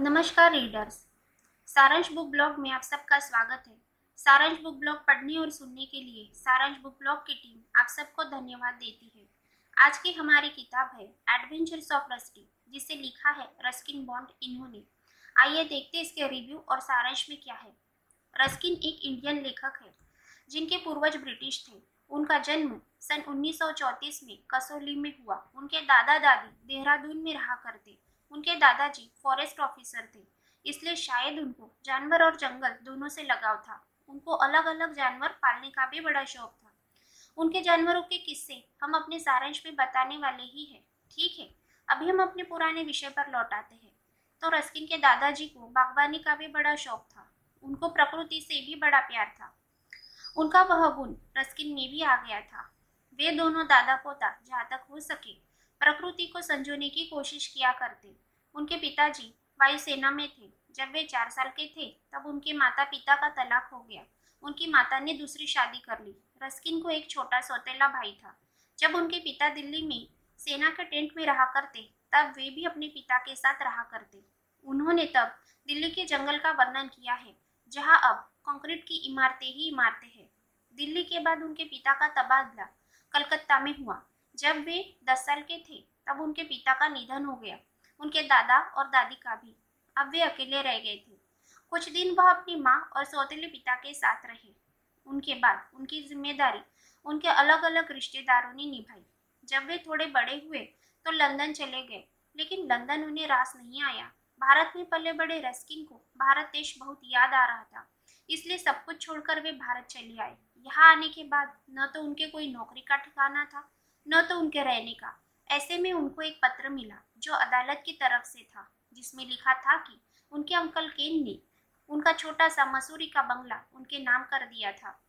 नमस्कार रीडर्स सारांश book blog में आप सबका स्वागत है। सारांश बुक ब्लॉग पढ़ने और सुनने के लिए सारांश बुक ब्लॉग की टीम आप सबको धन्यवाद देती है। आज की हमारी किताब है एडवेंचर्स ऑफ़ रस्टी जिसे लिखा है रस्किन बॉन्ड इन्होंने। आइए देखते इसके रिव्यू और सारांश में क्या है। रस्किन एक इंडियन लेखक है, जिनके पूर्वज ब्रिटिश थे। उनका जन्म सन 1934 में कसौली में हुआ। उनके दादा दादी देहरादून में रहा करते। उनके दादाजी फॉरेस्ट ऑफिसर थे। इसलिए शायद उनको जानवर और जंगल दोनों से लगाव था। उनको अलग अलग जानवर पालने का भी बड़ा शौक था। उनके जानवरों के किस्से हम अपने सारांश में बताने वाले ही हैं। ठीक है? अभी हम अपने पुराने विषय पर लौट आते हैं। तो रस्किन के दादाजी को बागवानी का भी बड़ा शौक था। उनको प्रकृति से भी बड़ा प्यार था। उनका वह गुण रस्किन में भी आ गया था। वे दोनों दादा पोता जहाँ तक हो सके प्रकृति को संजोने की कोशिश किया करते। उनके पिताजी वायुसेना में थे। जब वे चार साल के थे, तब उनके माता पिता का तलाक हो गया। उनकी माता ने दूसरी शादी कर ली। रस्किन को एक छोटा सौतेला भाई था। जब उनके पिता दिल्ली में सेना के टेंट में रहा करते, तब वे भी अपने पिता के साथ रहा करते। उन्होंने तब दिल्ली के जंगल का वर्णन किया है, जहाँ अब कंक्रीट की इमारतें ही इमारतें हैं। दिल्ली के बाद उनके पिता का तबादला कलकत्ता में हुआ। जब वे दस साल के थे, तब उनके पिता का निधन हो गया। उनके दादा और दादी का भी। अब वे अकेले रह गए थे। कुछ दिन वह अपनी माँ और सौतेले पिता के साथ रहे। उनके बाद उनकी ज़िम्मेदारी उनके अलग अलग रिश्तेदारों ने निभाई। जब वे थोड़े बड़े हुए तो लंदन चले गए। लेकिन लंदन उन्हें रास नहीं आया। भारत में पले बड़े रस्किन को भारत देश बहुत याद आ रहा था। इसलिए सब कुछ छोड़कर वे भारत चले आए। यहाँ आने के बाद न तो उनके कोई नौकरी का ठिकाना था, न तो उनके रहने का। ऐसे में उनको एक पत्र मिला, जो अदालत की तरफ़ से था, जिसमें लिखा था कि उनके अंकल केन ने उनका छोटा सा मसूरी का बंगला उनके नाम कर दिया था।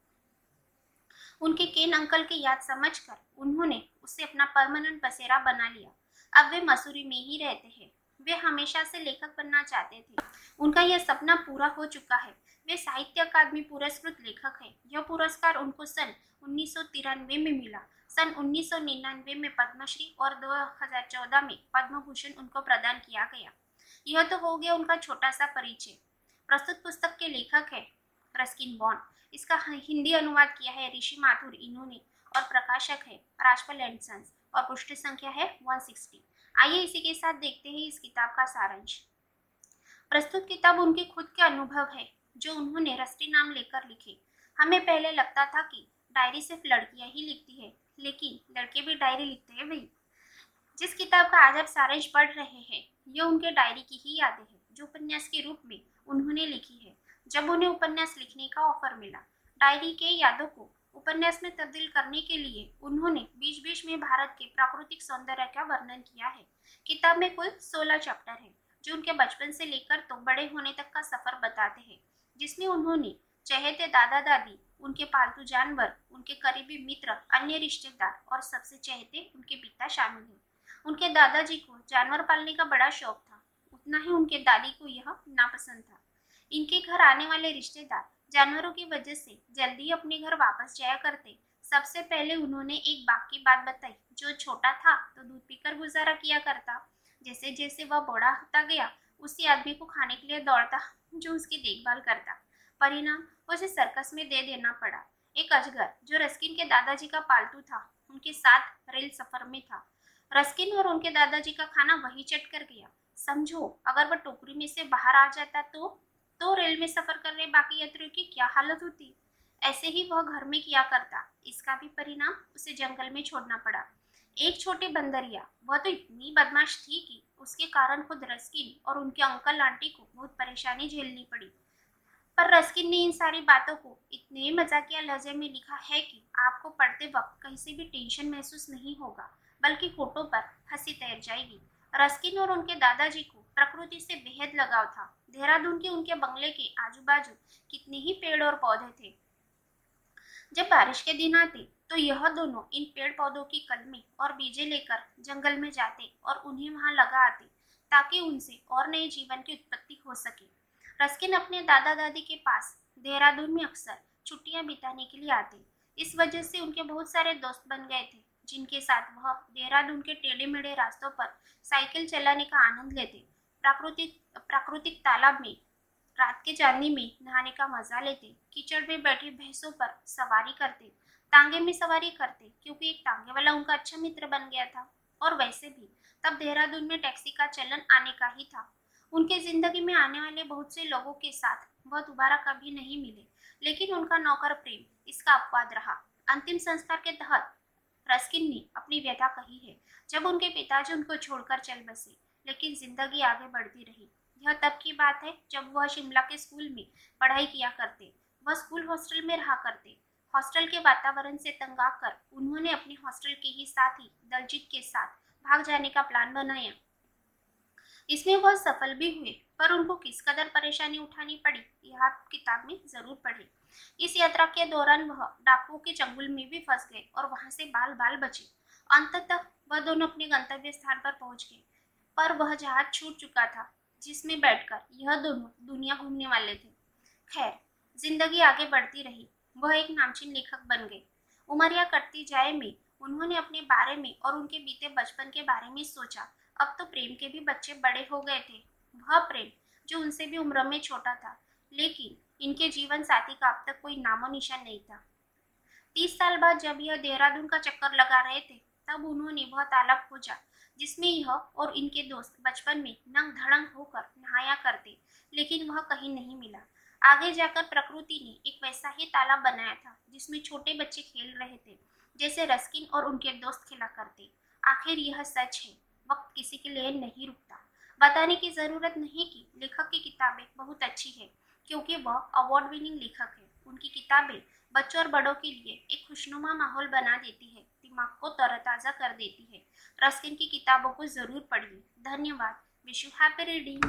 उनके केन अंकल की याद समझकर उन्होंने उसे अपना परमानेंट बसेरा बना लिया। अब वे मसूरी में ही रहते हैं। वे हमेशा से लेखक बनना चाहते थे। उनका यह सपना पूरा हो चुका है। वे साहित्य अकादमी पुरस्कृत लेखक हैं। यह पुरस्कार उनको सन उन्नीस सौ तिरानवे में मिला। सन उन्नीस सौ निन्यानवे में पद्मश्री और 2014 में पद्म भूषण उनको प्रदान किया गया। यह तो हो गया उनका छोटा सा परिचय। प्रस्तुत पुस्तक के लेखक है रस्किन बॉन्ड इसका हिंदी अनुवाद किया है ऋषि माथुर इन्होंने और प्रकाशक है राजपाल एंड सन्स और पृष्ठ संख्या है 160 आइए इसी के साथ देखते हैं इस किताब का सारांश। प्रस्तुत किताब उनके खुद के अनुभव है, जो उन्होंने रस्टी नाम लेकर लिखे। हमें पहले लगता था कि डायरी सिर्फ़ लड़कियाँ ही लिखती है, लेकिन लड़के भी डायरी लिखते हैं भाई। जिस किताब का आज आप सारांश पढ़ रहे हैं यह उनके डायरी की ही यादें हैं, जो उपन्यास के रूप में उन्होंने लिखी है। जब उन्हें उपन्यास लिखने का ऑफ़र मिला, डायरी के यादों को उपन्यास में तब्दील करने के लिए उन्होंने बीच बीच में भारत के प्राकृतिक सौंदर्य का वर्णन किया है। किताब में कुल सोलह चैप्टर है, जो उनके बचपन से लेकर तो बड़े होने तक का सफ़र बताते हैं, जिसमें उन्होंने चहेते दादा दादी, उनके पालतू जानवर, उनके करीबी मित्र, अन्य रिश्तेदार और सबसे चहेते उनके पिता शामिल हैं। उनके दादाजी को जानवर पालने का बड़ा शौक था। उतना ही उनके दादी को यह नापसंद था। इनके घर आने वाले रिश्तेदार जानवरों की वजह से जल्दी अपने घर वापस जाया करते। सबसे पहले उन्होंने एक बाग की बात बताई, जो छोटा था तो दूध पीकर गुजारा किया करता। जैसे जैसे वह बड़ा होता गया, उसी आदमी को खाने के लिए दौड़ता, जो उसकी देखभाल करता। परिणाम उसे सर्कस में दे देना पड़ा। एक अजगर, जो रस्किन के दादाजी का पालतू था, उनके साथ रेल सफ़र में था। रस्किन और उनके दादाजी का खाना वही चट कर गया। समझो, अगर वह टोकरी में से बाहर आ जाता तो? तो रेल में सफ़र कर रहे बाकी यात्रियों की क्या हालत होती? ऐसे ही वह घर में किया करता। इसका भी परिणाम उसे जंगल में छोड़ना पड़ा। एक छोटी बंदरिया, वह तो इतनी बदमाश थी कि उसके कारण खुद रस्किन और उनके अंकल आंटी को बहुत परेशानी झेलनी पड़ी। पर रस्किन ने इन सारी बातों को, इतने मजाकिया लहजे में लिखा है कि आपको पढ़ते वक्त कहीं से भी टेंशन महसूस नहीं होगा, बल्कि फ़ोटो पर हँसी तैर जाएगी। रस्किन और उनके दादाजी को प्रकृति से बेहद लगाव था। देहरादून के उनके बंगले के आजू बाजू कितने ही पेड़ और पौधे थे। जब बारिश के दिन आते तो यह दोनों इन पेड़ पौधों की कलमें और बीजे लेकर जंगल में जाते और उन्हें वहाँ लगा आते, ताकि उनसे और नए जीवन की उत्पत्ति हो सके। रस्किन अपने दादा दादी के पास देहरादून में अक्सर छुट्टियाँ बिताने के लिए आते। इस वजह से उनके बहुत सारे दोस्त बन गए थे, जिनके साथ वह देहरादून के टेढ़े मेढ़े रास्तों पर साइकिल चलाने का आनंद लेते। प्राकृतिक प्राकृतिक तालाब में, रात के चांदनी में नहाने का मज़ा लेते। कीचड़ में बैठी भैंसों पर सवारी करते। तांगे में सवारी करते, क्योंकि एक तांगे वाला उनका अच्छा मित्र बन गया था। और वैसे भी, तब देहरादून में टैक्सी का चलन आने का ही था। उनके ज़िंदगी में आने वाले बहुत से लोगों के साथ वह दोबारा कभी नहीं मिले, लेकिन उनका नौकर प्रेम, इसका अपवाद रहा। अंतिम संस्कार के तहत रस्किन ने अपनी व्यथा कही है, जब उनके पिताजी उनको छोड़कर चल बसे, लेकिन ज़िंदगी आगे बढ़ती रही। यह तब की बात है, जब वह शिमला के स्कूल में पढ़ाई किया करते, वह स्कूल हॉस्टल में रहा करते। हॉस्टल के वातावरण से तंग आकर उन्होंने अपने हॉस्टल के ही साथी दलजीत के साथ भाग जाने का प्लान बनाया। इसमें वह सफल भी हुए, पर उनको किस कदर परेशानी उठानी पड़ी, यह आप किताब में ज़रूर पढ़े। इस यात्रा के दौरान वह डाकुओं के चंगुल में भी फंस गए और वहाँ से बाल बाल बचे। अंततः वह दोनों अपने गंतव्य स्थान पर पहुँच गए, पर वह जहाज़ छूट चुका था, जिसमें बैठकर यह दोनों दुनिया घूमने वाले थे। खैर, ज़िंदगी आगे बढ़ती रही, वह एक नामचीन लेखक बन गए। उमरिया कटती जाए में उन्होंने अपने बारे में और उनके बीते बचपन के बारे में सोचा अब तो प्रेम के भी बच्चे बड़े हो गए थे। वह प्रेम, जो उनसे भी उम्र में छोटा था, लेकिन इनके जीवन साथी का अब तक कोई नामो निशान नहीं था। तीस साल बाद जब यह देहरादून का चक्कर लगा रहे थे, तब उन्होंने वह तालाब खोजा, जिसमें यह और इनके दोस्त बचपन में नंग धड़ंग होकर नहाया करते, लेकिन वह कहीं नहीं मिला। आगे जाकर प्रकृति ने एक वैसा ही तालाब बनाया था, जिसमें छोटे बच्चे खेल रहे थे, जैसे रस्किन और उनके दोस्त खेला करते। आखिर यह सच है? वक्त किसी के लिए नहीं रुकता। बताने की ज़रूरत नहीं कि लेखक की किताबें बहुत अच्छी है, क्योंकि वह अवार्ड विनिंग लेखक है। उनकी किताबें बच्चों और बड़ों के लिए एक खुशनुमा माहौल बना देती है, दिमाग को तरोताजा कर देती है। रस्किन की किताबों को ज़रूर पढ़िए। धन्यवाद। Wish you happy reading